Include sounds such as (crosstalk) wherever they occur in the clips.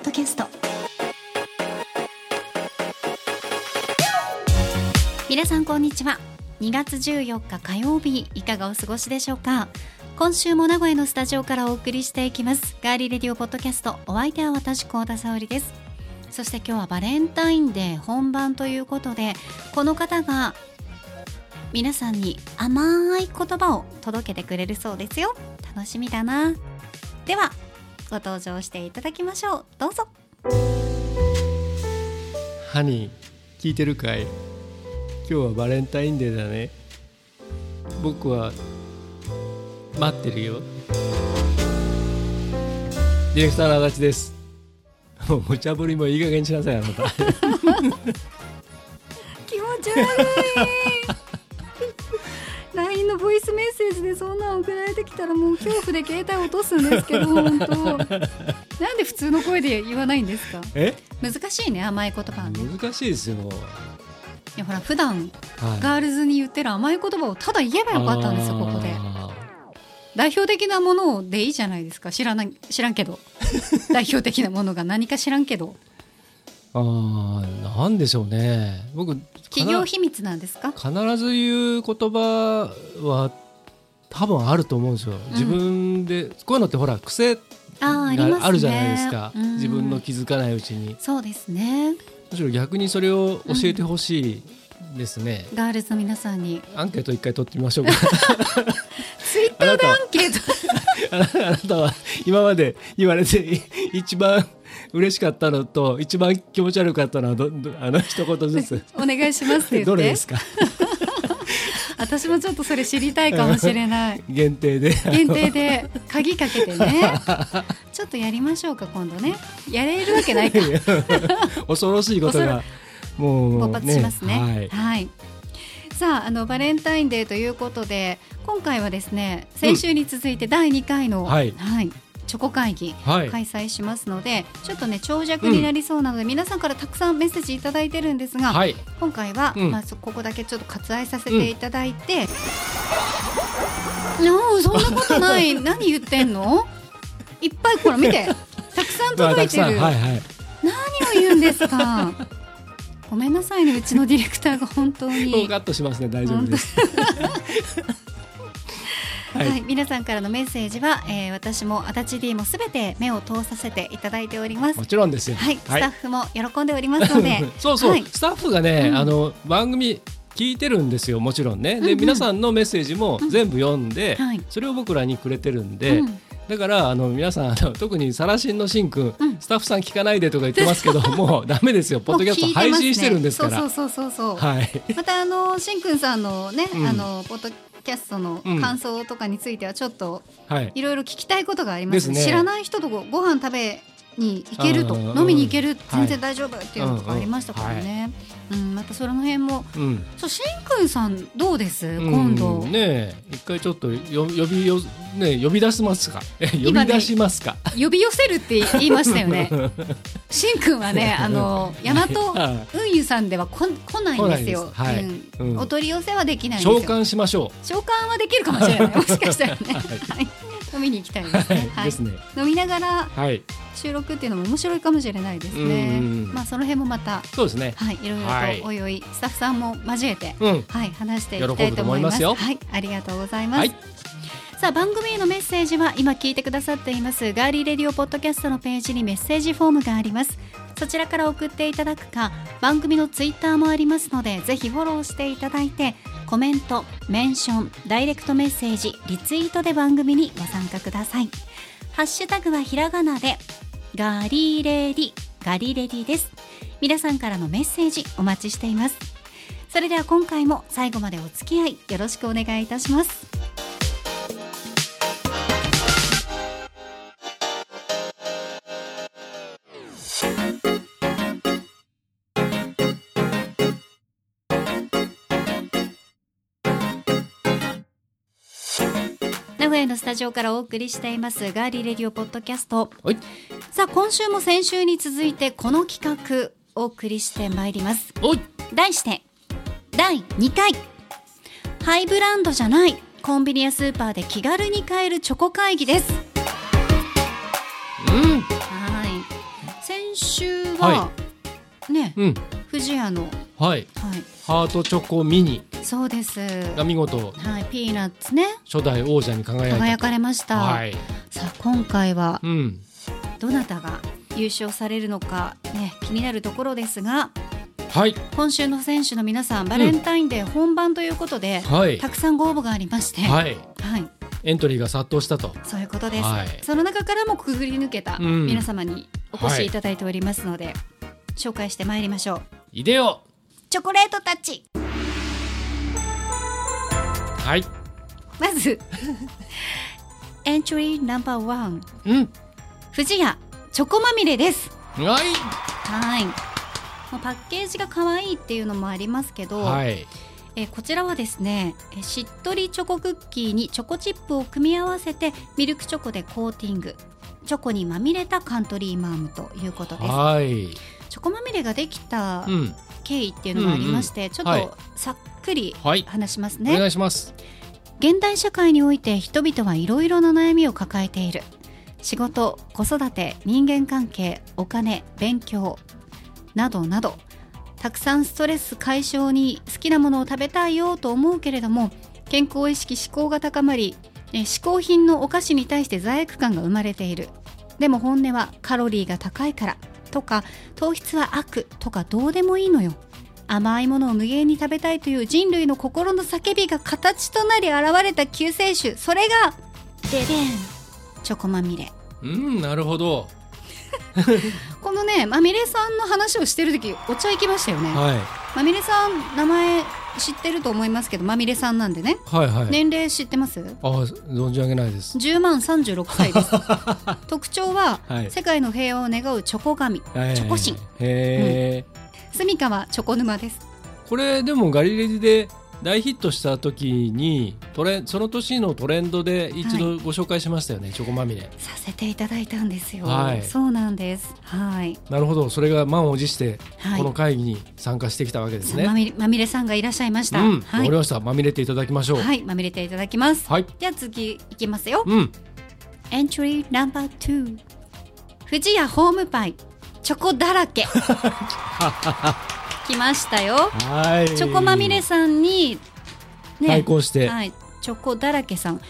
ッドキャスト。皆さんこんにちは。2月14日火曜日いかがお過ごしでしょうか？今週も名古屋のスタジオからお送りしていきます。ガーリーレディオポッドキャストお相手は私高田沙織です。そして今日はバレンタインデー本番ということでこの方が皆さんに甘い言葉を届けてくれるそうですよ。楽しみだな。ではご登場していただきましょう。どうぞ。ハニー聞いてるかい？今日はバレンタインデーだね。僕は待ってるよ。ディレクターの足立です。もう無茶ぶりもいい加減にしなさいあなた。(laughs) 気持ち悪いのボイスメッセージでそんなの送られてきたらもう恐怖で携帯落とすんですけど (laughs) 本当。なんで普通の声で言わないんですか？え？難しいね甘い言葉はね。難しいですよ。いやほら普段はい。ガールズに言ってる甘い言葉をただ言えばよかったんですよここで。あ代表的なものでいいじゃないですか。知らない知らんけど。(laughs) 代表的なものが何か知らんけど。ーあーなんでしょうね。僕企業秘密なんですか？必ず言う言葉は多分あると思うんですよ、自分でこういうのってほら癖あーあるじゃないですか、うん。自分の気づかないうちに。そうですね。むしろ逆にそれを教えてほしいですね、ガールズの皆さんに。アンケート一回取ってみましょうか。(laughs) ツイッターでアンケート。あなたは今まで言われてい一番嬉しかったのと一番気持ち悪かったのはど (laughs) どあの一言ずつ。(laughs) お願いしますって言って。どれですか？(laughs) 私もちょっとそれ知りたいかもしれない。限定で。限定で鍵かけてね。ちょっとやりましょうか今度ね。やれるわけないか。恐ろしいことがもう、勃発しますね。はい。はい。さああのバレンタインデーということで今回はですね先週に続いて第2回の、はいチョコ会議はい。開催しますので、ちょっとね長尺になりそうなので、皆さんからたくさんメッセージいただいてるんですが、はい。今回は、うん。まあ、そここだけちょっと割愛させていただいて、なあそんなことない。(laughs) 何言ってんの？いっぱいほら見て。(laughs) たくさんまあ届いてる、はいはい。何を言うんですか？ごめんなさいねうちのディレクターが本当に。カットしますね大丈夫ですははい。い、皆さんからのメッセージは、えー私も足立 D もすべて目を通させていただいております。もちろんですよ。はい、スタッフも喜んでおりますので。(laughs) そうそう、はい。スタッフがね、うん。あの番組聞いてるんですよもちろんね。で、うん。うん皆さんのメッセージも全部読んで、はい。それを僕らにくれてるんで、うん。だからあの皆さんあの特にサラシンのしんくん、うん。スタッフさん聞かないでとか言ってますけど (laughs) もうダメですよ。ポッドキャスト配信してるんですから。そうそうそうそうそう、はい。またあのしんくんさんのね、うん。あのポッドキャストの感想とかについてはちょっとはい。いろいろ聞きたいことがあります。ですね。知らない人とごご飯食べに行けると。うん飲みに行けるはい全然大丈夫っていうのとかありましたからね、うん。またその辺も。うん。そうしんくんさんどうです、うん今度、ねえ一回ちょっとよ呼びよね呼び出しますか？(laughs) え呼び出しますか、呼び寄せるって言いましたよね。(laughs) しんくんはねあの (laughs) 大和は運輸さんではこ来ないんですよ。はい。うん。うん。お取り寄せはできない召喚しましょ召喚はできるかもしれない。もしかしたらね、はい。はい、飲みに行きたいです。う、ね、はい。ですね。飲みながらはい。収録っていうのも面白いかもしれないですね。まあその辺もまたそうですね。はいいろいろはい。とおいおいスタッフさんも交えてうん。はい話していきたいと思います。はいありがとうございます、はい。さあ番組へのメッセージは今聞いてくださっていますガーリーレディオポッドキャストのページにメッセージフォームがあります。そちらから送っていただくか番組のツイッターもありますのでぜひフォローしていただいてコメントメンションダイレクトメッセージリツイートで番組にご参加ください。ハッシュタグはひらがなでガリレディガリレディです。皆さんからのメッセージお待ちしています。それでは今回も最後までお付き合いよろしくお願いいたします。名古屋のスタジオからお送りしていますガーリーレディオポッドキャスト。はい。さあ今週も先週に続いてこの企画お送りしてまいります。題して第2回。ハイブランドじゃないコンビニやスーパーで気軽に買えるチョコ会議です。うん。はい。週は、ねうん。富士屋のはい。はい。ハートチョコミニそうです。が見事。はいピーナッツね。初代王者に輝輝かれました、はい。さあ今回はうん。どなたが優勝されるのかね気になるところですがはい。今週の選手の皆さんバレンタインデー本番ということで、はい。たくさんご応募がありまして、はい。はい。エントリーが殺到したと。そういうことです、はい。その中からもくぐり抜けたうん。皆様にお越しいただいておりますので、紹介してまいりましょう。いでよ。チョコレートたちはい。まずエントリーナンバーワンうん。富士屋チョコまみれです。はい。はい。パッケージが可愛いっていうのもありますけど、はい。えーこちらはですねえーしっとりチョコクッキーにチョコチップを組み合わせてミルクチョコでコーティング。チョコにまみれたカントリーマームということです。はい。チョコまみれができたうん経緯っていうのがありまして、ちょっはい。とさっくりはい。話しますおね、願いします。現代社会において人々はいろいろな悩みを抱えている。仕事子育て人間関係お金勉強などなど。たくさんストレス解消に好きなものを食べたいよと思うけれども健康意識志向が高まりえ嗜好品のお菓子に対して罪悪感が生まれている。でも本音はカロリーが高いからとか糖質は悪とかどうでもいいのよ。甘いものを無限に食べたいという人類の心の叫びが形となり現れた救世主。それがででん。チョコまみれ。うんなるほど。(laughs) このねまみれさんの話をしてる時お茶行きましたよね。はい。まみれさん名前知ってると思いますけどまみれさんなんでね。はいはい、年齢知ってます？あ存じ上げないです。10万36歳です。(laughs) 特徴は、はい。世界の平和を願うチョコ神チョコ神。へえ、住川チョコ沼です。これでもガリレジで大ヒットした時にトレその年のトレンドで一度ご紹介しましたよね、チョコまみれ。させていただいたんですよ、はい。そうなんです。はい。なるほど。それが満を持してはい。この会議に参加してきたわけですね、まみれまみれさんがいらっしゃいました、うん、はい。りました。まみれていただきましょう。はい、はい、まみれていただきます。では次いきますよ。うん。エントリーナンバー2。富士屋ホームパイ、チョコだらけ。(laughs) 来ましたよ。はい。チョコまみれさんに、対抗して。はい、はい、チョコだらけさん、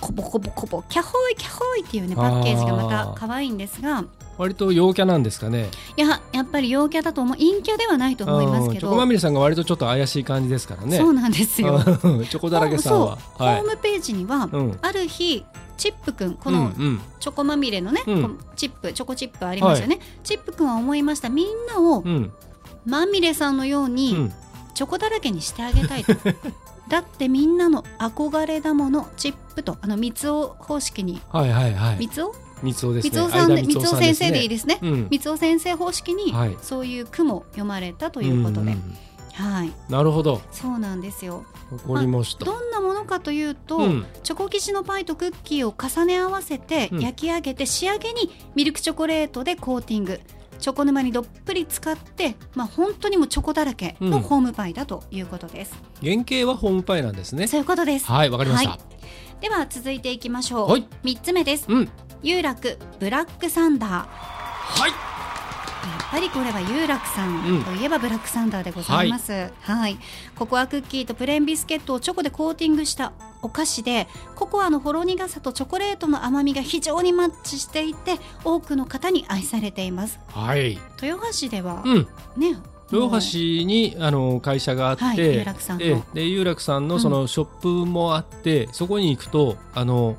コボコボコボ、キャホイキャホイっていうね、パッケージがまた可愛いんですが、割と陽キャなんですかね。いや、やっぱり陽キャだと思う、陰キャではないと思いますけど、うんチョコまみれさんが割とちょっと怪しい感じですからね。そうなんですよ。うんチョコだらけさんは。はい。ホームページには、うん。ある日、チップくん、このチョコまみれのね、うん。チップチョコチップありますよね、チップくんは思いました。みんなをうんまみれさんのよううにん。チョコだらけにしてあげたいと、(laughs) だってみんなの憧れだものチップとあの三つお方式に。はいはいはい。三つお三つおですね。さんで三つお先生でいいでですね。うん。三つお先生方式にはい。そういう句も読まれたということで、んんはい。なるほど。そうなんですよ。わかりました、どんなものかというと、うん。チョコ生地のパイとクッキーを重ね合わせてうん。焼き上げて仕上げにミルクチョコレートでコーティングチョコ沼にどっぷり使って、まあ、本当にもうチョコだらけのうん。ホームパイだということです、原型はホームパイなんですね。そういうことです。はいわかりました、はい。では続いていきましょう、はい。3つ目です。うん。有楽ブラックサンダー。やはい。っぱりこれは有楽さうん。んといえばブラックサンダーでございます、はい。ココアクッキーとプレーンビスケットをチョコでコーティングしたお菓子でココアのほろ苦さとチョコレートの甘みが非常にマッチしていて多くの方に愛されています。はい。豊橋ではうん。ね豊橋にあの会社があって、はい有楽さんの。でで有楽さんのそのショップもあって、そこに行くとあの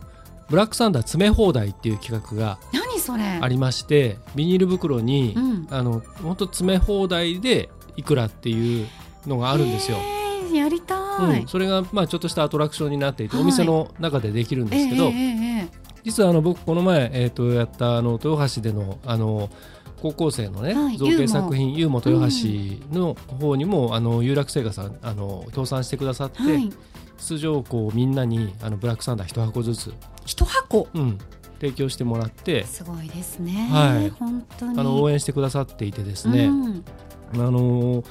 ブラックサンダー詰め放題っていう企画が何それ？ありましてビニール袋に、うん。あの本当詰め放題でいくらっていうのがあるんですよ。へーやりたい、うん、それがまあちょっとしたアトラクションになっていて、はい。お店の中でできるんですけど、えええええ実はあの僕この前、えー、とやったあの豊橋でのあの高校生のね、はい造形作品「ユーモ豊橋」の方にも、あの有楽製菓さんあの協賛してくださって、えはい。出場校みんなにあのブラックサンダー一箱ずつ、一箱？うん、提供してもらってすごいですね、はい。本当に。あの応援してくださっていてですね、うん。あの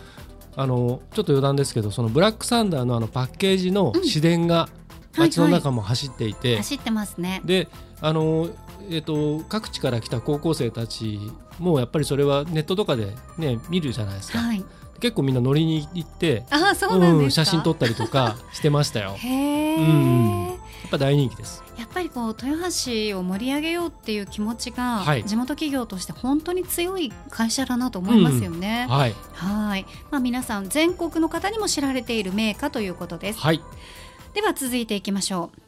あのちょっと余談ですけどそのブラックサンダーのあのパッケージのうん。市電がはい街の中も走っていて、走ってますね。であのえー、と各地から来た高校生たちもやっぱりそれはネットとかで、ね、見るじゃないですか、はい。結構みんな乗りに行ってあそうなんですか、写真撮ったりとかしてましたよ。やへえ、うんっぱ大人気です。やっぱりこう豊橋を盛り上げようっていう気持ちが、はい。地元企業として本当に強い会社だなと思いますよね。はい。はい、まあ皆さん全国の方にも知られている名家ということです。はい。では続いていきましょう。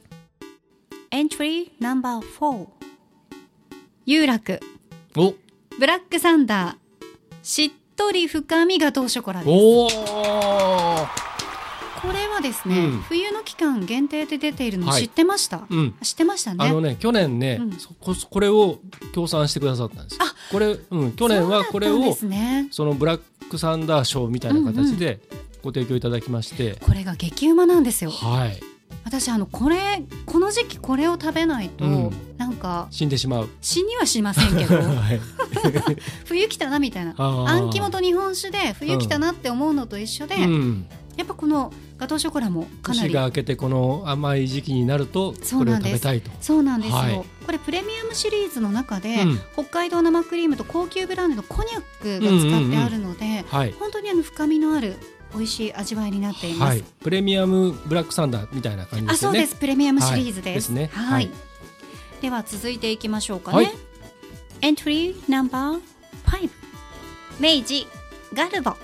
エントリーナンバー4有楽。お。ブラックサンダー。しっとり深みが糖ショコラです。おーこれはですね、うん。冬の期間限定で出ているのはい。知ってました、うん。知ってましたね。あのね去年ね、うん。そここれを協賛してくださったんですよ。あ。これ、うん、去年はこれをそねそのブラックサンダー賞みたいな形でご提供いただきまして、これが激うまなんですよ。はい。私あのこれこの時期これを食べないと、うん。なんか死んでしまう。死にはしませんけど。(laughs) はい。(laughs) 冬来たなみたいな。あん肝と日本酒で冬来たなって思うのと一緒で、うん、やっぱこのガトーショコラもかなり年が明けてこの甘い時期になるとこれを食べたいと。そうなんですよ、はい。これプレミアムシリーズの中で、うん。北海道生クリームと高級ブランドのコニャックが使ってあるので、はい。本当にあの深みのある美味しい味わいになっています、はい、プレミアムブラックサンダーみたいな感じですよね。あそうです。プレミアムシリーズです,、はい。ですね。はい。はい。では続いていきましょうかね、はい。エントリーナンバー5明治ガルボ。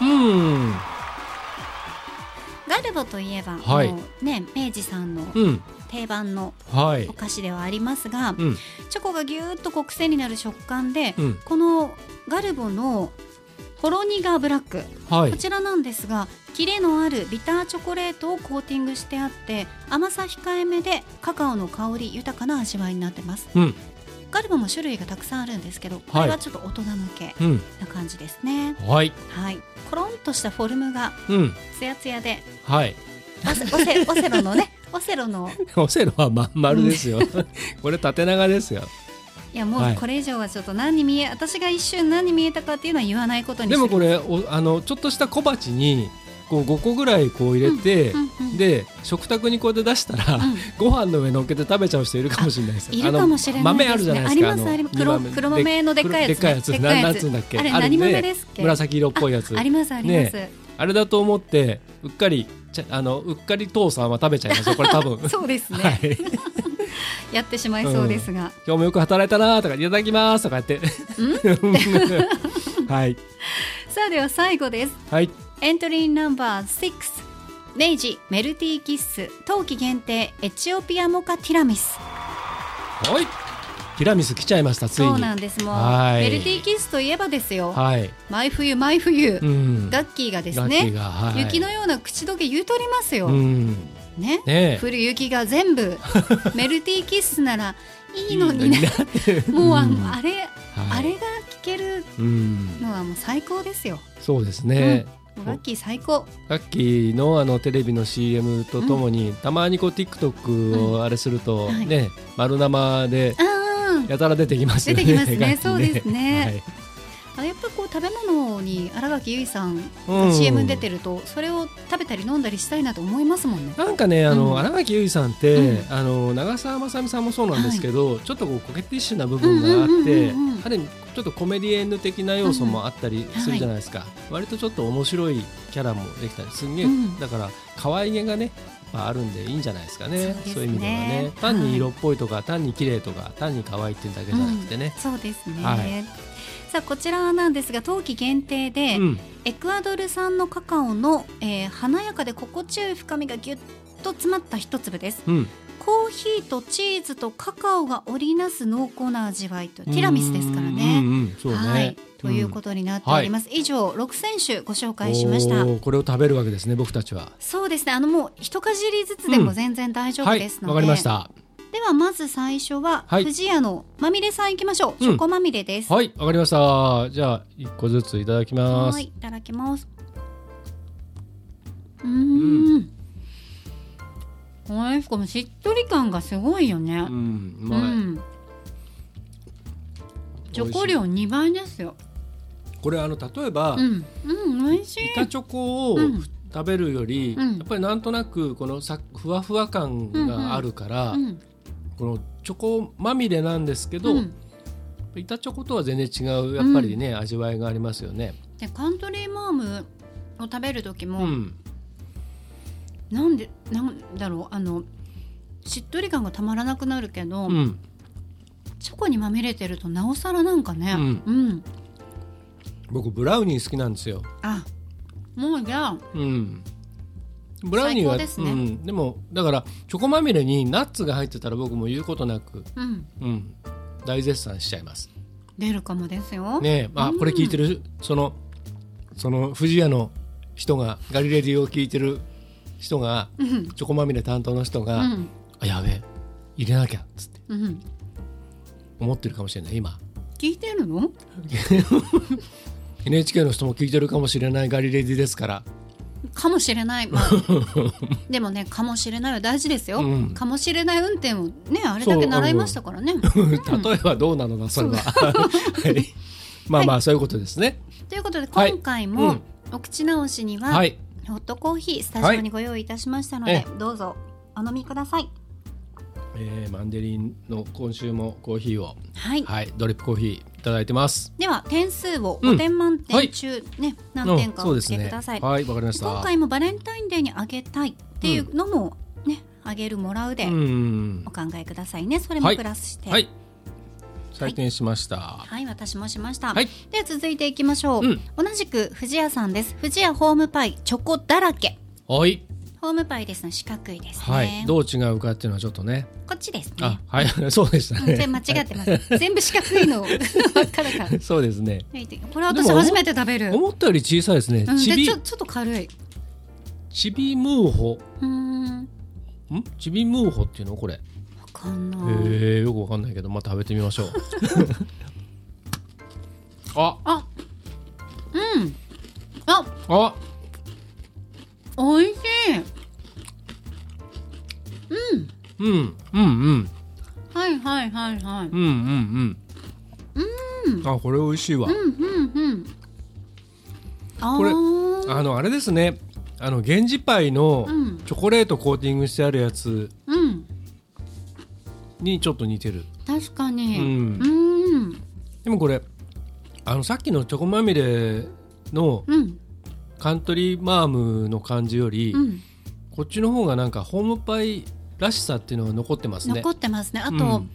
うんガルボといえば、はい。ね明治さんのうん。定番のはい。お菓子ではありますが、うん。チョコがぎゅーっとこう癖になる食感で、うん。このガルボのホロニガーブラックはい。こちらなんですがキレのあるビターチョコレートをコーティングしてあって甘さ控えめでカカオの香り豊かな味わいになってます。うんガルボも種類がたくさんあるんですけどこれはちょっと大人向けうん。な感じですね、はい。はい。コロンとしたフォルムがうん。ツヤツヤで。はい。オセオセロのねオセロの (laughs) オセロはまん丸ですよ。これ縦長ですよ。いやもはい。うこれ以上はちょっと何に見え私が一瞬何に見えたかっていうのは言わないことにでもこれ、れおあのちょっとした小鉢にこう5個ぐらいこう入れて、うんうんで食卓にこうやって出したら、うん。ご飯の上乗っけて食べちゃう人いるかもしれないですいるかもしれないですね。豆あるじゃないですかありますあります。の黒二黒豆のでっかいやつね。でっかいやつ。でっかいやつ。ななんつうんだっけ？あれ何豆です紫色っぽいやつ。ありますあります、あれだと思ってうっかりあのうっかり父さんは食べちゃいますよこれ多分。(laughs) そうですね、はい。(laughs) やってしまいそうですが、今日もよく働いたなとかいただきますとか言って (laughs) はい。さあでは最後です。はいエントリーナンバー6明治メルティーキッス冬季限定エチオピアモカティラミス。はい。ティラミス来ちゃいましたついに。そうなんです。もうはい。メルティーキッスといえばですよ。はい。毎冬毎冬、うん。ガッキーがですね。がはい。雪のような口どけ言うとりますよ、うん。ね。ねえ。降る雪が全部 (laughs) メルティーキッスならいいのにね。もうあうん。のあれ、はい。あれが聞けるうん。のはもう最高ですよ。そうですね、もうガッキー最高。ガッキーのあのテレビの CM とともに、たまにこう TikTok をあれすると、はい。ね丸生でやたら出てきますよね出てきます (laughs) ね。そうですね。はい。あやっぱこう食べ物に新垣結衣さん CM に出てると、それを食べたり飲んだりしたいなと思いますもんね。なんかねあの、うん。荒垣結衣さんって、うん。あの長澤まさみさんもそうなんですけど、ちょっとこうコケティッシュな部分があって、うんうんうんうんうん。ある意味ちょっとコメディエンヌ的な要素もあったりするじゃないですか、割とちょっと面白いキャラもできたりすんげえ、うん。だから可愛げがねまああるんでいいんじゃないですかね。そういう意味ではね。単に色っぽいとか、単に綺麗とか単に可愛いっていうだけじゃなくてね、そうですね。はい。さあこちらなんですが冬季限定で、うん。エクアドル産のカカオの、えー華やかで心地よい深みがぎゅっと詰まった一粒です。うん。コーヒーとチーズとカカオが織りなす濃厚な味わいとティラミスですからね。うんうんうんそうね、はい、ということになっております。以上6選手ご紹介しました。これを食べるわけですね僕たちはそうですね。あのもう一かじりずつでも全然大丈夫ですので。はいわかりましたではまず最初は、はい富士屋のまみれさんいきましょう。うんチョコまみれです。はいわかりましたじゃあ一個ずついただきますはい、いただきます。うーん。これこのしっとり感がすごいよねう。んううまい、ん。チョコ量2倍ですよ。これあの例えば、うん、うん、美味しい。板チョコをうん。食べるより、うん。やっぱりなんとなくこのさふわふわ感があるから、うん、このチョコまみれなんですけど、うん。板チョコとは全然違うやっぱりね、味わいがありますよね。でカントリーマームを食べる時うも、ん、なんでなんだろうあのしっとり感がたまらなくなるけど、うん、チョコにまみれてるとなおさらなんかね、うん。うん、僕ブラウニー好きなんですよ。あもうじゃあ。うん。ブラウニーはね。うん、でもだからチョコまみれにナッツが入ってたら僕も言うことなく、うん。うん、大絶賛しちゃいます。出るかもですよ。ねえ、あ、これ聞いてるそのその富士屋の人がガリレディを聞いてる人がうん。チョコまみれ担当の人が、うん。あやべえ。入れなきゃっつって。うん思ってるかもしれない今。聞いてるの？(laughs) NHK の人も聞いてるかもしれないガリレディですから。かもしれない、まあ、(laughs) でもねかもしれないは大事ですよ、うん。かもしれない運転をねあれだけ習いましたからね。(laughs) 例えばどうなのかそれは、はい、まあまあそういうことですね。ということではい。今回もうん。お口直しには、はい。ホットコーヒースタジオにご用意いたしましたので、はい。どうぞお飲みください。えーマンデリンの今週もコーヒーをはい、はいドリップコーヒーいただいてますでは点数をうん5点満はい点中、ね何点かをつうんそうですねけてください。はいわかりました今回もバレンタインデーにあげたいっていうのもね、あげるもらうでうんお考えくださいね。それもプラスして。はい採点しましたはい、私もしました。はいでは続いていきましょう。うん同じく富士屋さんです。富士屋ホームパイチョコだらけ。はいホームパイですね、四角いですね。はいどう違うかっていうのはちょっとねこっちですねあ。はい (laughs) そうでしたね間違ってます。(laughs) 全部四角いの。(laughs) そうですねこれ私初めて食べる。思ったより小さいですねうん、ちちょちょっと軽い。ちびムーホうーん、わん？ちびムーホっていうの？これかんない。えー、よくわかんないけどまた食べてみましょうああ、うん。あ、あ美味しい。うん。うん。うん。はいはいはいはい。うんうんうん。あこれ美味しいわ、うんうんうん。あこれーあのあれですね。あの源氏パイのうん。チョコレートコーティングしてあるやつうん、にちょっと似てる。確かに。ううんん、でもこれあのさっきのチョコまみれのうん、カントリーマームの感じより、うん、こっちの方がなんかホームパイらしさっていうのが残ってますね残ってますね。あと、うん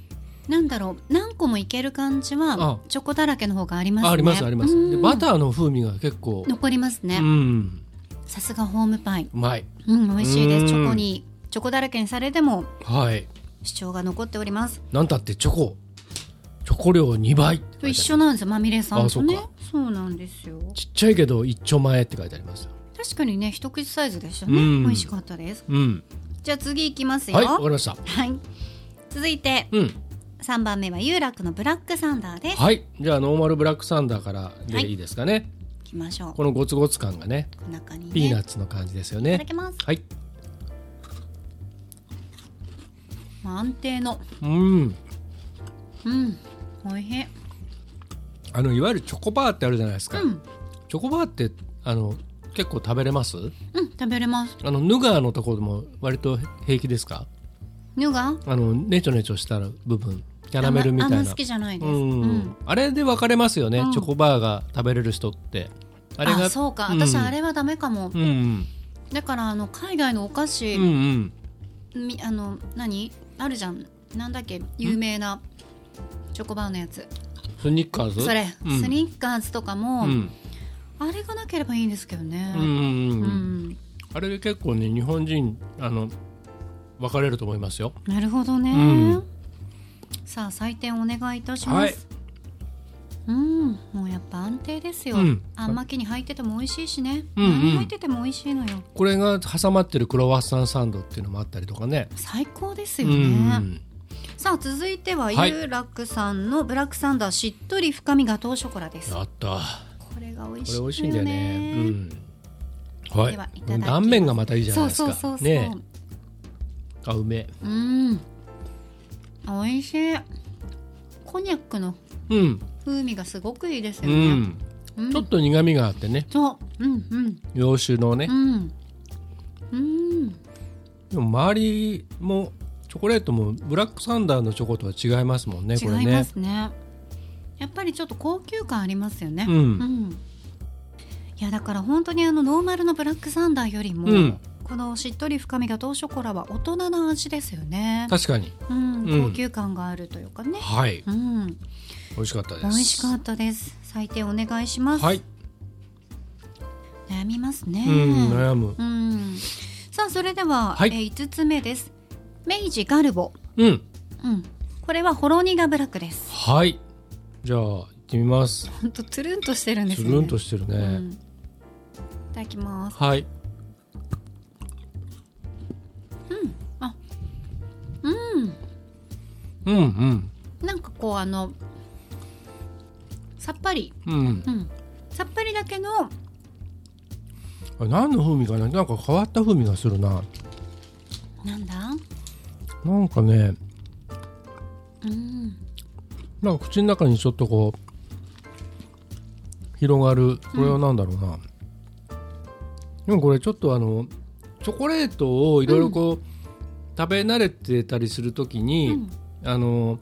なんだろう、何個もいける感じはあチョコだらけの方がありますね。あありますあります、でうんバターの風味が結構、残りますうね。んさすがホームパイ。うまいうん、美味しいです。うんチョコにチョコだらけにされてもはい主張が残っております。なんたってチョコチョコ量2倍って書いてある一緒なんですよ、まみれさんとねあ。そうなんですよ。ちっちゃいけど一丁前って書いてありますよ確かにね、一口サイズでしたね。うん美味しかったです。うんじゃあ次いきますよ。はいわかりましたはい。続いてうん3番目は有楽のブラックサンダーです。はいじゃあノーマルブラックサンダーからでいいですかね、いきましょう。このゴツゴツ感がね中にね。ピーナッツの感じですよいただねきます。はいまあ安定の。うんうん。美味しい。あのいわゆるチョコバーってあるじゃないですか、うん。チョコバーってあの結構食べれます？うん、食べれます。あのヌガーのところでも割と平気ですか？ぬがあのネチョネチョした部分キャラメルみたいな。あんま好きじゃないです。ううん。ん。あれで分かれますよね、うん。チョコバーが食べれる人って。あれがあそうか。うん。私あれはダメかも。うん。うんだからあの海外のお菓う子、んうん。みあの何？あるじゃん。なんだっけ？有名なチョコバーのやつ。スニッカーズ？それ、うん。スニッカーズとかも、うんあれがなければいいんですけどね。うんうんうんうん。あれで結構ね日本人あの分かれると思いますよ。なるほどね、うん。さあ採点お願いいたします、はい。うん。もうやっぱ安定ですよ、うん。あんまきに入ってても美味しいしね、うんうん。何入ってても美味しいのよ。これが挟まってるクロワッサンサンドっていうのもあったりとかね。最高ですうよね、ん。さあ続いては、はい。ユーラックさんのブラックサンダーしっとり深みガトーショコラです。やった。これが美味こしいれ美味しいんだよね。うん。はい。い断面がまたいいじゃないですか。そうそうねあう。めえ。うん。美味しい。コニャックのうん。風味がすごくいいですうよね、ん。うん。ちょっと苦味があってね。そう。うんうん。洋酒のね。うん。うん。でも周りもチョコレートもブラックサンダーのチョコとは違いますもんねこれね。違いますねやっぱりちょっと高級感ありますよね。うん。うん。いやだから本当にあのノーマルのブラックサンダーよりも、うん。このしっとり深みがどうショコラは大人の味ですよね。確かに。うん、うん。高級感があるというかね。はい。うん。美味しかったです。美味しかったです。採点お願いします、はい。悩みますね。うん悩む。うん。さあそれでは、はい。えー5つ目です。明治ガルボ。うん。うん。これはほろ苦ブラックです。はいじゃあ行ってみます。ほんとつるんとしてるんですつるんとしてるね、うん。いただきます。はい。うん。うん。うんなんかこうあのさっぱり、うんうん、さっぱりだけどあ何の風味かな？なんか変わった風味がするな。なんだ？なんかね。うんなんか口の中にちょっとこう広がる。これは何だろうな、でもこれちょっとあのチョコレートをいろいろこう、食べ慣れてたりするときに、うん。あの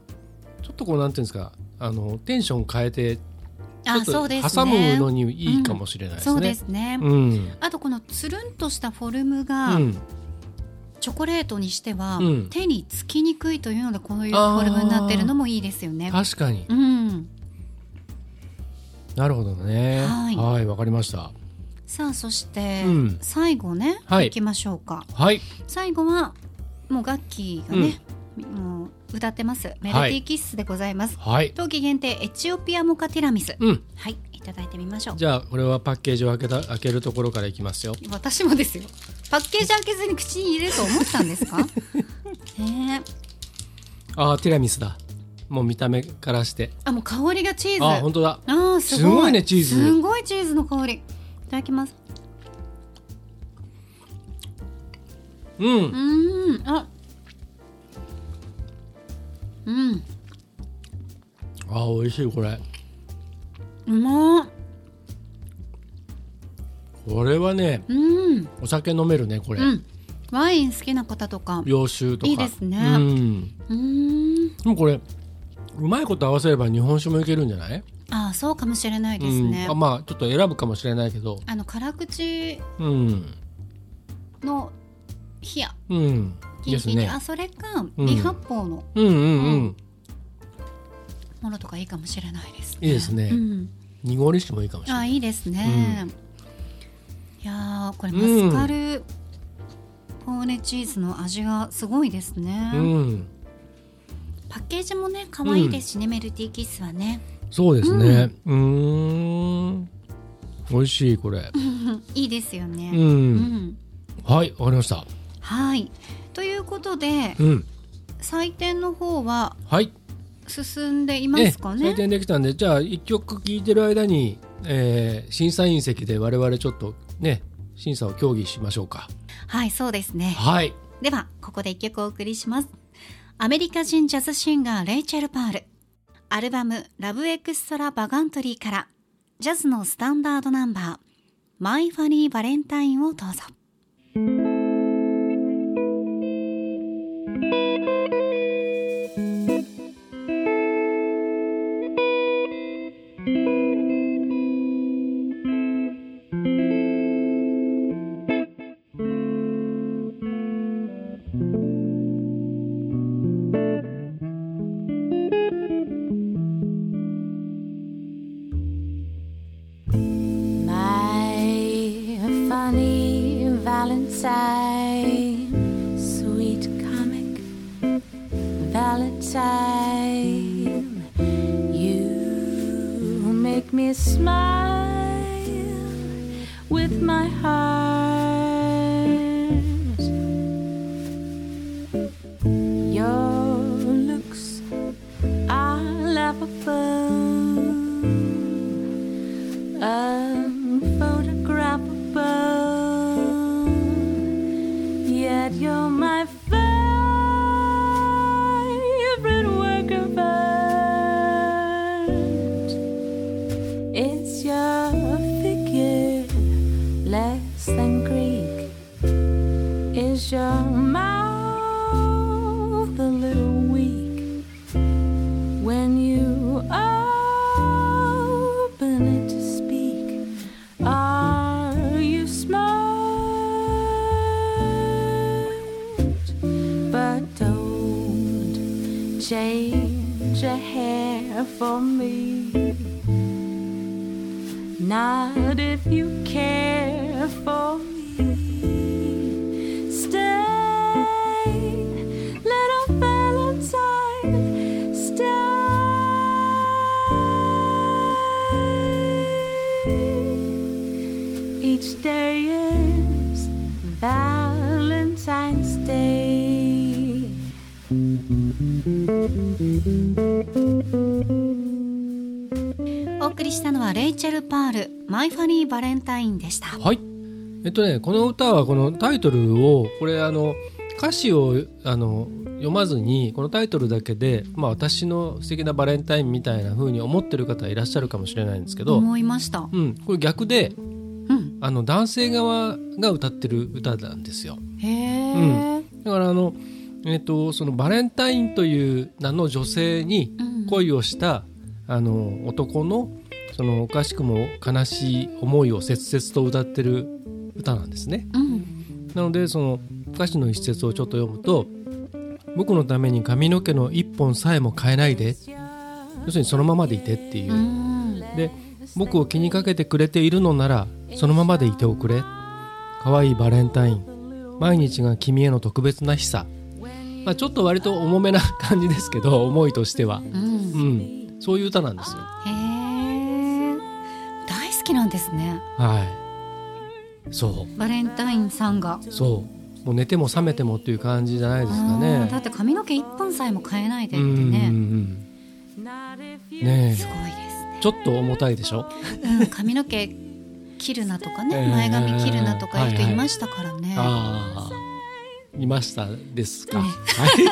ちょっとこうなんていうんですかあのテンション変えてちょあっそうですと挟むねのにいいかもしれないですね。そうですね、うん。あとこのつるんとしたフォルムが、うんチョコレートにしては、うん。手につきにくいというのでこういうフォルムになってるのもいいですよね。確かに。うん、なるほどね。はい。はいわかりました。さあそして、うん。最後ね、はい。い、きましょうか。はい。最後はもうガッキーがね、もう歌ってます。メロディーキッスでございます、はい。冬季限定エチオピアモカティラミス、うん。はいいただいてみましょう。じゃあこれはパッケージを開けた開けるところからいきますよ。私もですよパッケージ開けずに口に入れると思ったんですか？(laughs) ねえ。あーティラミスだ。もう見た目からして。あもう香りがチーズ。あ本当だ。あーすごい。すごいねチーズ。すごいチーズの香り。いただきます。うん。うーん。あ。うん。あー美味しいこれ。うまっこれはねうん。お酒飲めるねこれ、うん。ワイン好きな方とか。洋酒とか。いいですね。うん。うーん。でもこれうまいこと合わせれば日本酒もいけるんじゃない？あーそうかもしれないですね。うん、あまあちょっと選ぶかもしれないけど。あの辛口うん。の冷や。うん。キンキンでですね。あそれかうん。微発泡の。うんうんうん、ものとかいいかもしれないですね。いいですね。うん。濁り酒もいいかもしれない。あいいですね、いやーこれマスカルポーネチーズの味がすごいですね、うん。パッケージもね可愛いですしね、メルティーキッスはね。そうですね。うーん。美味しいこれ。(laughs) いいですようね、ん、うん。はいわかりました。はい。ということでうん。採点の方ははい。進んでいますかね？採点できたんでじゃあ一曲聴いてる間に、えー審査員席で我々ちょっとね審査を協議しましょうか。はいそうですね。はい。ではここで一曲お送りします。アメリカ人ジャズシンガーレイチェル・パール。アルバム「ラブエクストラバガントリー」からジャズのスタンダードナンバー「マイ・ファニー・バレンタイン」をどうぞ with my heart. お送りしたのはレイチェル・パール「マイ・ファニー・バレンタイン」でした。はい。えっとねこの歌はこのタイトルをこれあの歌詞をあの読まずにこのタイトルだけで、まあ、私の素敵なバレンタインみたいな風に思ってる方いらっしゃるかもしれないんですけど、思いました。うん、これ逆でうん。あの男性側が歌ってる歌なんですよ。へえ、だからあの、えっとそのバレンタインという名の女性にうん。恋をした、あの男のそのおかしくも悲しい思いを切々と歌ってる歌なんですね。うん。なのでその歌詞の一節をちょっと読むと「僕のために髪の毛の一本さえも変えないで」要するにそのままでいてっていう。う、ん。で僕を気にかけてくれているのならそのままでいておくれ。可愛いバレンタイン。毎日が君への特別な日さ、まあ、ちょっと割と重めな感じですけど思いとしては、うん。うん、そういう歌なんですよ。へえ大好きなんですね。はい。そバレンタインさんが。うそう。もう寝ても覚めてもっていう感じじゃないですかね。だって髪の毛一本さえも変えないでってね。んねすごいですね。えちょっと重たいでしょ？うん、髪の毛切るなとかね、えー。前髪切るなとかいう人はいはいいましたからね。ああいましたですか？ねは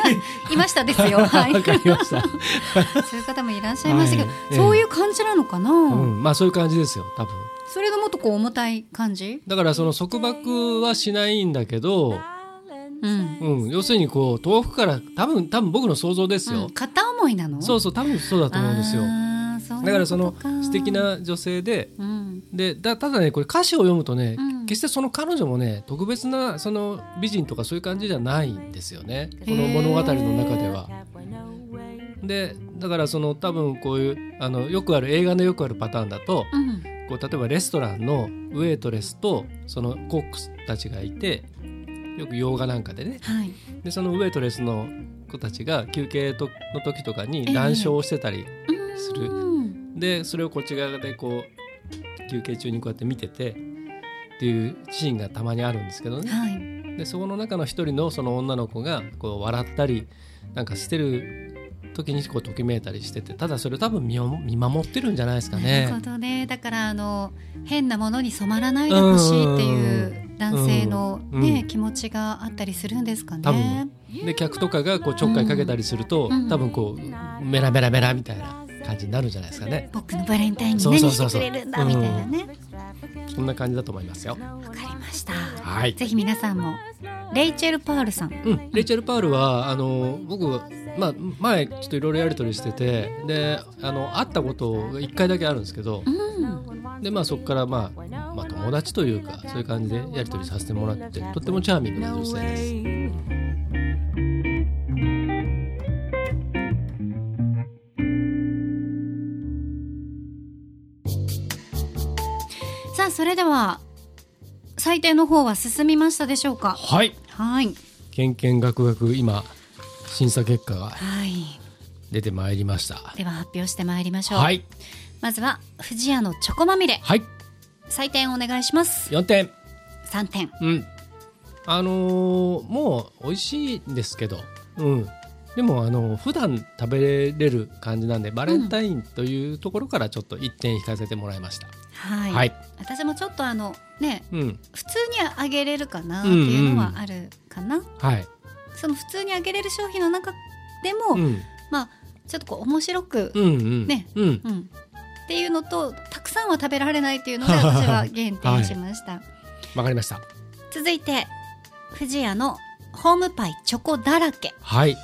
い (laughs) いましたですよ。(laughs) はい。わかりました。(laughs) そういう方もいらっしゃいましたけど、はいええそういう感じなのかな、うん、まあそういう感じですよ多分。それがもっとこう重たい感じ？だからその束縛はしないんだけど、うん。うん、要するにこう遠くから多分多分僕の想像ですようん、。片思いなの？そうそう多分そうだと思うんですよ。だからその素敵、な女性でうん、でだただねこれ歌詞を読むとね、うん。決してその彼女もね特別なその美人とかそういう感じじゃないんですよね。この物語の中では。でだからその多分こういうあのよくある映画のよくあるパターンだとうん、こう例えばレストランのウェイトレスとそのコックスたちがいてよく洋画なんかでね。はい。でそのウェイトレスの子たちが休憩との時とかにええ。談笑をしてたりする。うんでそれをこっち側でこう休憩中にこうやって見ててっていうシーンがたまにあるんですけどねはい。でそこの中の一人のその女の子がこう笑ったりなんかしてる時にこうときめいたりしててただそれを多分見見守ってるんじゃないですかなるねほ。どね。だからあの変なものに染まらないでほしいっていう男性のね、うん気持ちがあったりするんですか多ね分。で客とかがこうちょっかいかけたりすると、うん多分こうメラメラメラみたいな感じになるんじゃないですかね。僕のバレンタインに何してくれるんだみたいなね。そんな感じだと思いますよ。わかりました。はい。ぜひ皆さんもレイチェル・パールさん。うん、レイチェル・パールはあの僕、まあ、前ちょっといろいろやり取りしててであの会ったことが1回だけあるんですけどうん。で、まあ、そこから、まあまあ、友達というかそういう感じでやり取りさせてもらってとってもチャーミングな女性です。それでは採点の方は進みましたでしょうか？はいはい。けんけんがくがく今審査結果がはい。出てまいりました。では発表してまいりましょう。はいまずは藤屋のチョコまみれはい採点お願いします。4点3点。うんあのーもう美味しいんですけど、うん、でもあの普段食べれる感じなんでバレンタインというところからちょっと1点引かせてもらいました。はい。はい、私もちょっとあのねうん、普通にはあげれるかなっていうのはあるかな。はい、その普通にあげれる商品の中でも、うん、まあちょっとこう面白く、うん、うん、ねうん、うんっていうのとたくさんは食べられないっていうので (laughs) 私は減点しました。わかりました。続いて藤屋のホームパイチョコだらけ。はい。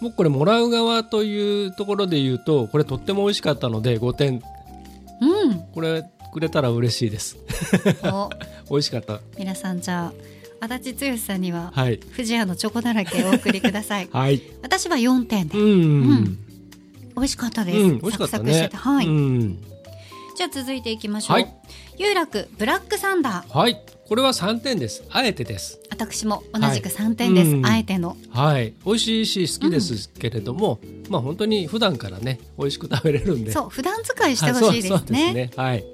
僕これもらう側というところで言うとこれとっても美味しかったので5点うん。これくれたら嬉しいです。お。(laughs) 美味しかった。皆さんじゃあ足立剛さんにははい。藤屋のチョコだらけお送りください。はい。私は4点で。うん、うん、美味しかったです、うん、美味しかったサクサクしてねて。はい、うん、じゃあ続いていきましょう、はい。有楽ブラックサンダー。はい。これは3点です。あえてです。私も同じく3点です、はい。うん。あえての。はい。美味しいし好きですけれども、まあ本当に普段からね美味しく食べれるんで。そう普段使いしてはいほしいですそうそうね,、ね。はい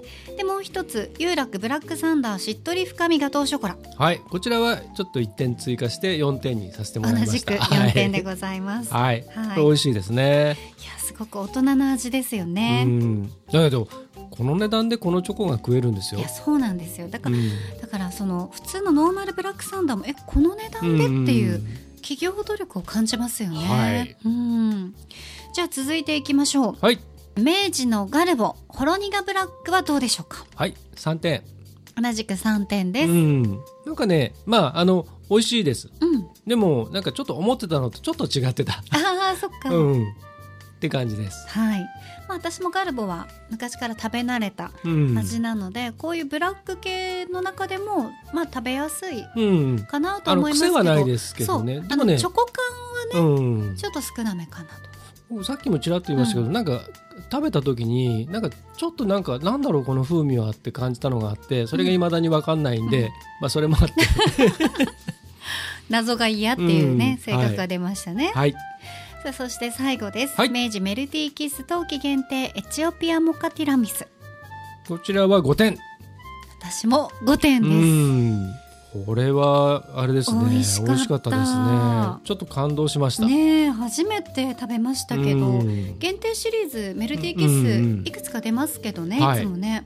でもう一つ有楽ブラックサンダーしっとり深みガトーショコラはいこちらはちょっと1点追加して4点にさせても同らいました。じく4点でございます、はい、はい。これ美味しいですね。いやすごく大人な味ですようね、んだけどこの値段でこのチョコが食えるんですよ。いやそうなんですよ。だから、うん。だからその普通のノーマルブラックサンダーもえこの値段でっていう企業努力を感じますよね、はい。うん。じゃあ続いていきましょう。はい明治のガルボホロニガブラックはどうでしょうか？はい3点。同じく3点です、ううん。んなんかねまああの美味しいです。でもなんかちょっと思ってたのとちょっと違ってた。ああそっか、うん。って感じです。はい、まあ、私もガルボは昔から食べ慣れたうん。味なので、こういうブラック系の中でもまあ食べやすいうん。かなと思いますけど。癖はないですけどね。でもね。チョコ感はね、うん。ちょっと少なめかなとさっきもちらっと言いましたけど、なんか食べた時になんかちょっとなんかなんだろうこの風味はって感じたのがあってそれが未だに分かんないんで、うん。まあそれもあって。(laughs) 謎が嫌っていうね、うん。性格が出ましたね、はい。さあそして最後です、はい。明治メルティーキス冬季限定エチオピアモカティラミス。こちらは5点。私も5点うです、んこれはあれですね美味しかった。ですね。ちょっと感動しました。ねえ初めて食べましたけど、うん。限定シリーズメルティーキうんうん。スいくつか出ますけどね、はい。いつもね。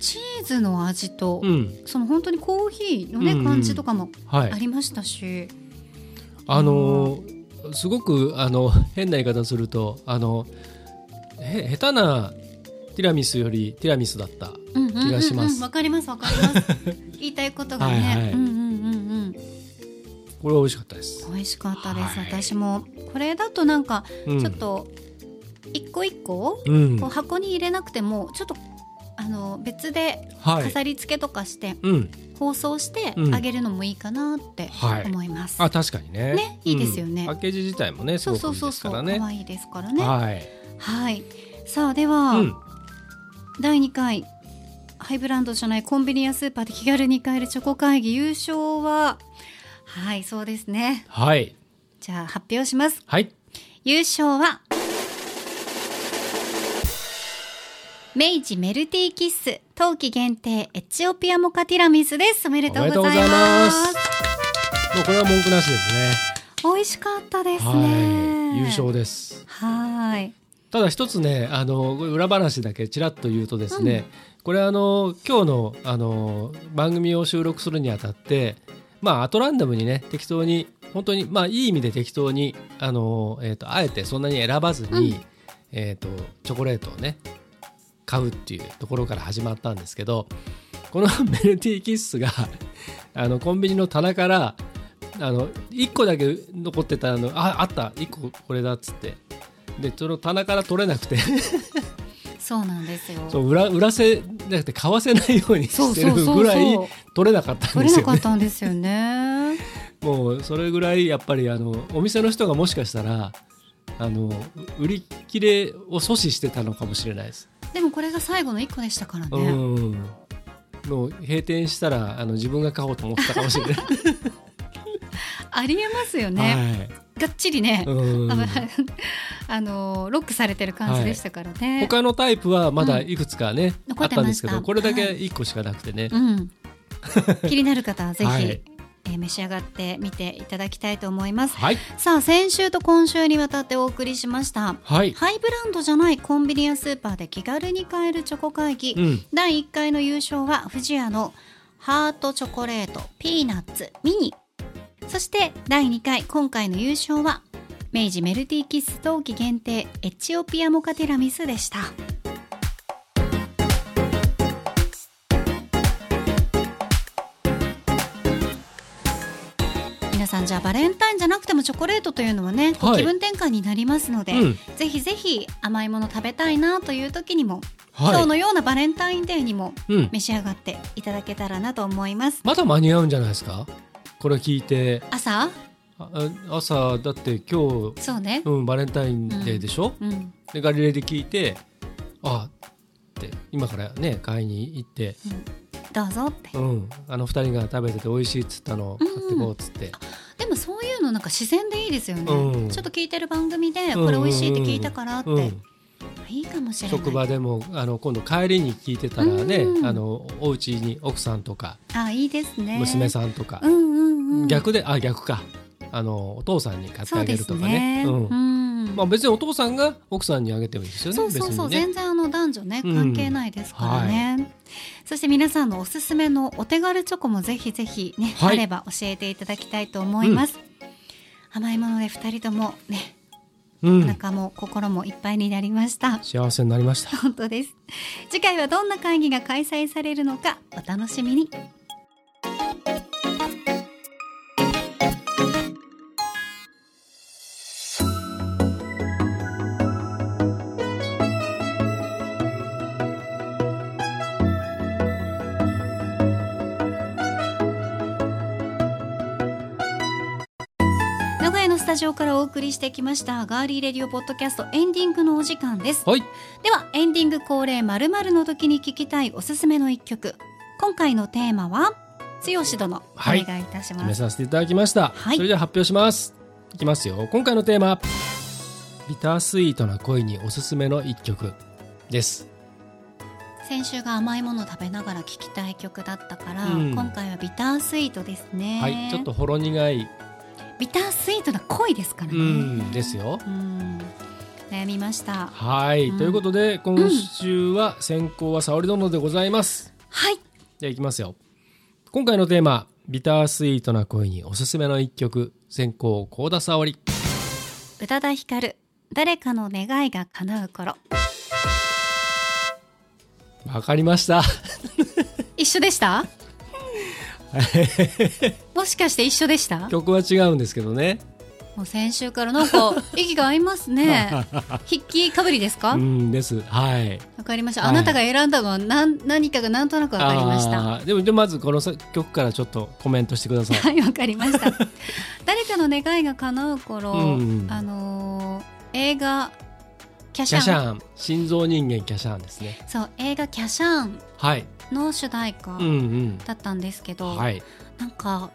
チーズの味と、うん。その本当にコーヒーのね、うんうん感じとかもはい。ありましたし、あのーすごくあの変な言い方するとあのへ下手なティラミスよりティラミスだったうんうんうんうん。気がします。わかりますわかります。(laughs) 言いたいことがね。はいはい。うんうんうんうん。これは美味しかったです、美味しかったです、はい。私も。これだとなんかうん、ちょっと一個一個うん。こう箱に入れなくてもちょっとあの別ではい。飾り付けとかしてうん。包装してうん。あげるのもいいかなってはい。思います、あ確かにね。ねいいですよね。うん。パッケージ自体もねすそうごくいういそそうそうですからね可愛いですからね。はい、はい、さあでは、うん、第2回ハイブランドじゃないコンビニやスーパーで気軽に買えるチョコ会議優勝ははいそうですね。はい。じゃあ発表します。はい。優勝は明治メルティーキッス冬季限定エチオピアモカティラミスです。おめでとうございます。もうこれは文句なしですね。美味しかったですはい。ね優勝です。はいただ一つねあの裏話だけちらっと言うとですね、これあの今日のあの番組を収録するにあたってまあアトランダムにね適当に本当にまあいい意味で適当にあの、えー、とあえてそんなに選ばずに、えー、とチョコレートをね買うっていうところから始まったんですけどこの (laughs) メルティーキッスがあのコンビニの棚からあの1個だけ残ってたのああった1個これだっつってでその棚から取れなくてそうなんですよそう裏裏せじゃなくて買わせないようにしてるぐらい取れなかったん取れなかっですよね。たんですよね (laughs) もうそれぐらいやっぱりあのお店の人がもしかしたらあの売り切れを阻止してたのかもしれないです。でもこれが最後の一個でしたからうねんもう閉店したらあの自分が買おうと思ってたかもしれない。(laughs) ありえますよね、がっちりね、はい、うん。あ (laughs) あのロックされてる感じでしたからね、他のタイプはまだいくつかね、残っあってたんですけどこれだけはい。1個しかなくてね、うん、(laughs) 気になる方はぜひ、はい。えー召し上がってみていただきたいと思います。はい。さあ先週と今週にわたってお送りしました。はい、ハイブランドじゃないコンビニやスーパーで気軽に買えるチョコ会議、うん。第1回の優勝は富士屋のハートチョコレートピーナッツミニそして第2回今回の優勝は明治メルティーキッス冬季限定エチオピアモカティラミスでした。皆さんじゃあバレンタインじゃなくてもチョコレートというのはね、はい。気分転換になりますので、うん。ぜひぜひ甘いもの食べたいなという時にも、はい。今日のようなバレンタインデーにもうん、召し上がっていただけたらなと思います。まだ間に合うんじゃないですか？これ聞いて。朝？あ朝だって今日、そうね。うん、バレンタインデーでしょ、うん。でガリレーで聞いてあって今からね買いに行って、どうぞって。うん、あの二人が食べてて美味しいっつったのを買ってこうっつって、でもそういうのなんか自然でいいですよね、うん。ちょっと聞いてる番組でうんこれ美味しいって聞いたからって、うんいいかもしれない。職場でもあの今度帰りに聞いてたらね、うんあのお家に奥さんとかあいいですね。娘さんとかう、んうんうん。逆であ逆か。あのお父さんに買ってあげるとかね。ね。うん。うん。まあ、別にお父さんが奥さんにあげてもいいですよねそうそうそう、ね。全然あの男女ねうん。関係ないですからね、そして皆さんのおすすめのお手軽チョコもぜひぜひね、はい。あれば教えていただきたいと思います、甘いもので二人ともねおうん、腹も心もいっぱいになりました。幸せになりました。本当です。次回はどんな会議が開催されるのかお楽しみにタジオからお送りしてきましたガーリーレディオポッドキャストエンディングのお時間ですはい。ではエンディング恒例まるの時に聞きたいおすすめの一曲。今回のテーマは剛殿、はい。お願いいたし決ます。めさせていただきました、はい。それでは発表します。いきますよ。今回のテーマビタースイートな恋におすすめの一曲です。先週が甘いもの食べながら聴きたい曲だったから、うん。今回はビタースイートですね。はい。ちょっとほろ苦いビタースイートな恋ですからうねんですよ。うん。悩みました。はい、うん。ということで今週は先行は沙織殿でございます、はい。じゃあいきますよ。今回のテーマビタースイートな恋におすすめの一曲。先行幸田沙織。宇多田ヒカル誰かの願いが叶う頃。わかりました。(laughs) 一緒でした？(laughs) もしかして一緒でした？曲は違うんですけどね。もう先週からなんか (laughs) 息が合いますね。筆記かぶりですか？わうんです。はい。かりました、はい。あなたが選んだのは何何かがなんとなくわかりました。でもでまずこのさ曲からちょっとコメントしてください。はいわかりました。(laughs) 誰かの願いが叶う頃、うん。あのー映画キャシャン。キャシャン。心臓人間キャシャンですね。そう映画キャシャン。はいの主題歌うんうん。だったんですけど、はい、なんか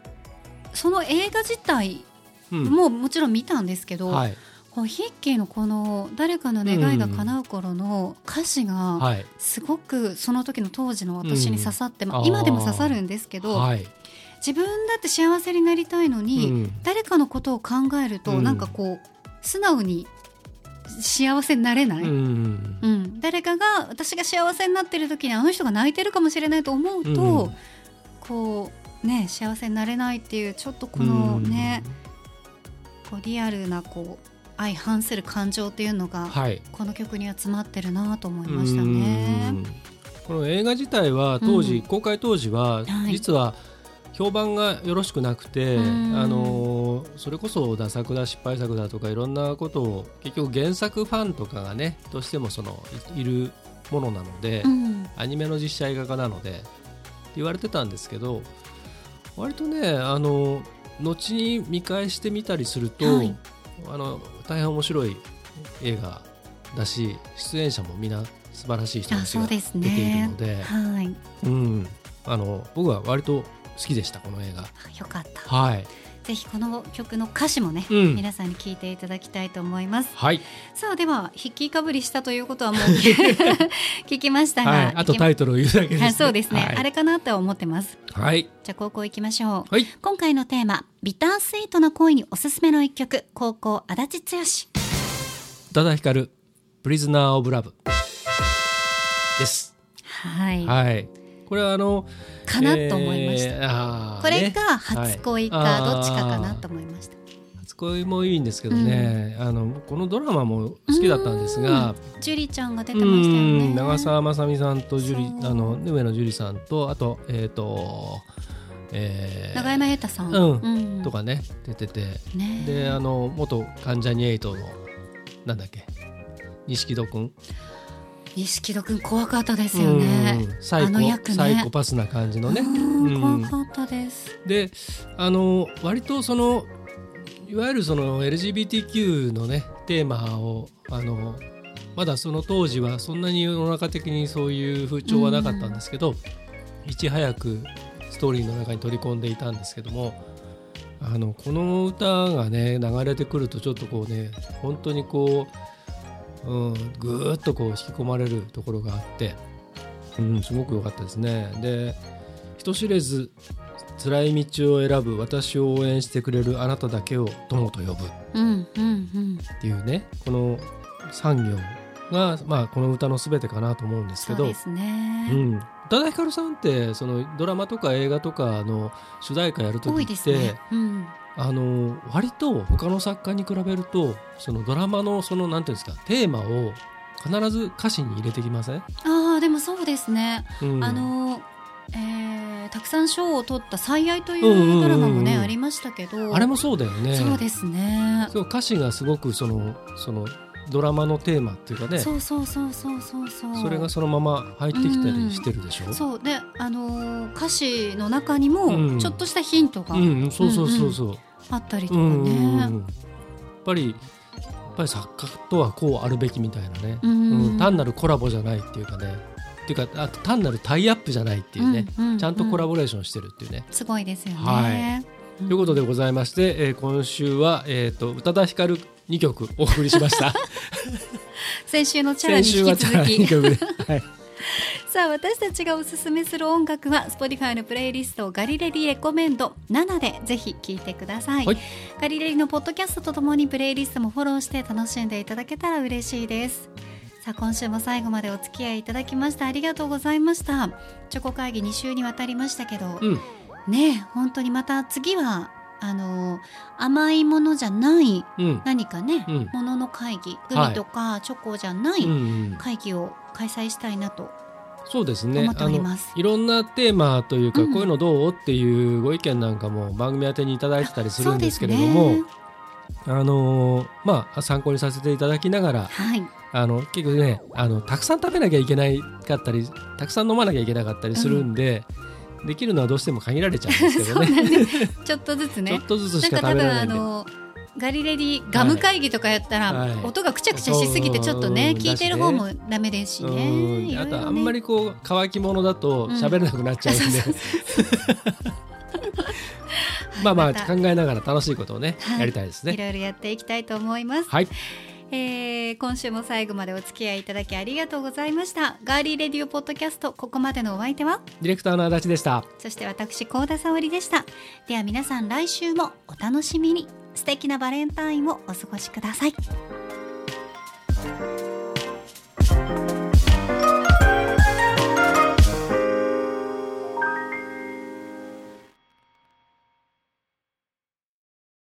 その映画自体うん。ももちろん見たんですけど、はい。こうヒッキーのこの「誰かの願いが叶う頃」の歌詞がはい。すごくその時の当時の私に刺さって、まあうん。今でも刺さるんですけど、はい。自分だって幸せになりたいのに、うん。誰かのことを考えると、うん。なんかこう素直に幸せになれない、ううん。ん誰かが私が幸せになってる時にあの人が泣いてるかもしれないと思うと、うんこうね幸せになれないっていうちょっとこのね、こうリアルなこう相反する感情っていうのが、はい。この曲には詰まってるなと思いましたね。うん。この映画自体は当時、うん。公開当時ははい。実は評判がよろしくなくて、うん。あのーそれこそダ作だ失敗作だとかいろんなことを結局原作ファンとかがねどうしてもそのいいるものなので、うん。アニメの実写映画化なのでって言われてたんですけど割とねあの後に見返してみたりすると、はい。あの大変面白い映画だし出演者もみんな素晴らしい人あたちが出ているねのではい。うん、あの僕は割と好きでしたこの映画。あよかった。はい、ぜひこの曲の歌詞もね、うん。皆さんに聞いていただきたいと思います。はい、さあでは筆記かぶりしたということはもう (laughs) 聞きましたが、はい、あとタイトルを言うだけです、ね。あそうですね、はい、あれかなって思ってます。はい、じゃあ高校行きましょう。はい、今回のテーマビタースイートな恋におすすめの一曲高校足立剛宇多田ヒカル、プリズナーオブラブです。はい、はい、これはあのかなと思いました、えーこれね。が初恋かはい。どっちかかなと思いました、初恋もいいんですけどね、あのこのドラマも好きだったんですが、ジュリちゃんが出うてましたよね。ん。長澤まさみさんとジュリあの上野樹里さんとあとえっ、と、えー長山瑛太さん、うん。ん。とかね出てて。ね。であの元関ジャニエイトのなんだっけ錦戸君錦戸くん怖かったですよね。うん。サイコね。サイコパスな感じのね。怖かったです。であの割とそのいわゆるその LGBTQ のねテーマをあのまだその当時はそんなに世の中的にそういう風潮はなかったんですけど、いち早くストーリーの中に取り込んでいたんですけどもあのこの歌がね流れてくるとちょっとこうね本当にこう、うん、ぐーっとこう引き込まれるところがあって、うん、すごく良かったですね。で人知れず辛い道を選ぶ私を応援してくれるあなただけを友と呼ぶ。っていうねこの産業が、まあ、この歌の全てかなと思うんですけど。そうですね、うん、宇多田ヒカルさんってそのドラマとか映画とかの主題歌やるときって、ですね、うん、あの割と他の作家に比べるとそのドラマのそのなんていうんですかテーマを必ず歌詞に入れてきません、ああでもそうですね、うん、あのえーたくさん賞を取った「最愛」というドラマもね、うんうん。うんうんありましたけど。あれもそうだよね。そうですね。そう歌詞がすごくそのそのドラマのテーマっていうかね。そうそうそうそうそうそう。それがそのまま入ってきたりしてるでしょ、そう。であのー歌詞の中にもうん。ちょっとしたヒントが。うん。うん、そうそうそう。そう、あったりとかね。うんやっぱりやっぱり作家とはこうあるべきみたいなね、うん。うん。単なるコラボじゃないっていうかね。っていうかあと単なるタイアップじゃないっていうね、ちゃんとコラボレーションしてるっていうね。すごいですよね、はい。うん。ということでございまして、えー今週は、えー、と宇多田ヒカル2曲お送りしました。(laughs) 先週のチャラに引き続2きはい、さあ私たちがおすすめする音楽は Spotify のプレイリストガリレディレコメンド7でぜひ聴いてください、はい。ガリレディのポッドキャストとともにプレイリストもフォローして楽しんでいただけたら嬉しいです。さあ今週も最後までお付き合いいただきましてありがとうございました。チョコ会議2週にわたりましたけど、うん、ねえ本当にまた次はあの甘いものじゃないうん、何かね、うん。ものの会議グはい。ミとかチョコじゃない会議を開催したいなとそうですね。思ってあのおります。いろんなテーマというか、うん。こういうのどう？っていうご意見なんかも番組宛てにいただいてたりするんですけれども、ね。あのーまあ参考にさせていただきながらはい。あの結局ねあのたくさん食べなきゃいけないかったりたくさん飲まなきゃいけなかったりするんで、できるのはどうしても限られちゃうんですけどね。ちょっとずつ (laughs) ちょねっとずつしか食べられないんで。ガリレディガム会議とかやったら、はい。音がくちゃくちゃしすぎてちょっとねうん聞いてる方もダメですしね。うんあとあんまりこう乾き物だとうん。喋れなくなっちゃうんで、(laughs) まあまあ考えながら楽しいことをね、はい。やりたいですね。いろいろやっていきたいと思います、はい、えー今週も最後までお付き合いいただきありがとうございました。ガーリーレディオポッドキャストここまでのお相手は？ディレクターの足立でした。そして私高田沙織でした。では皆さん来週もお楽しみに素敵なバレンタインをお過ごしください。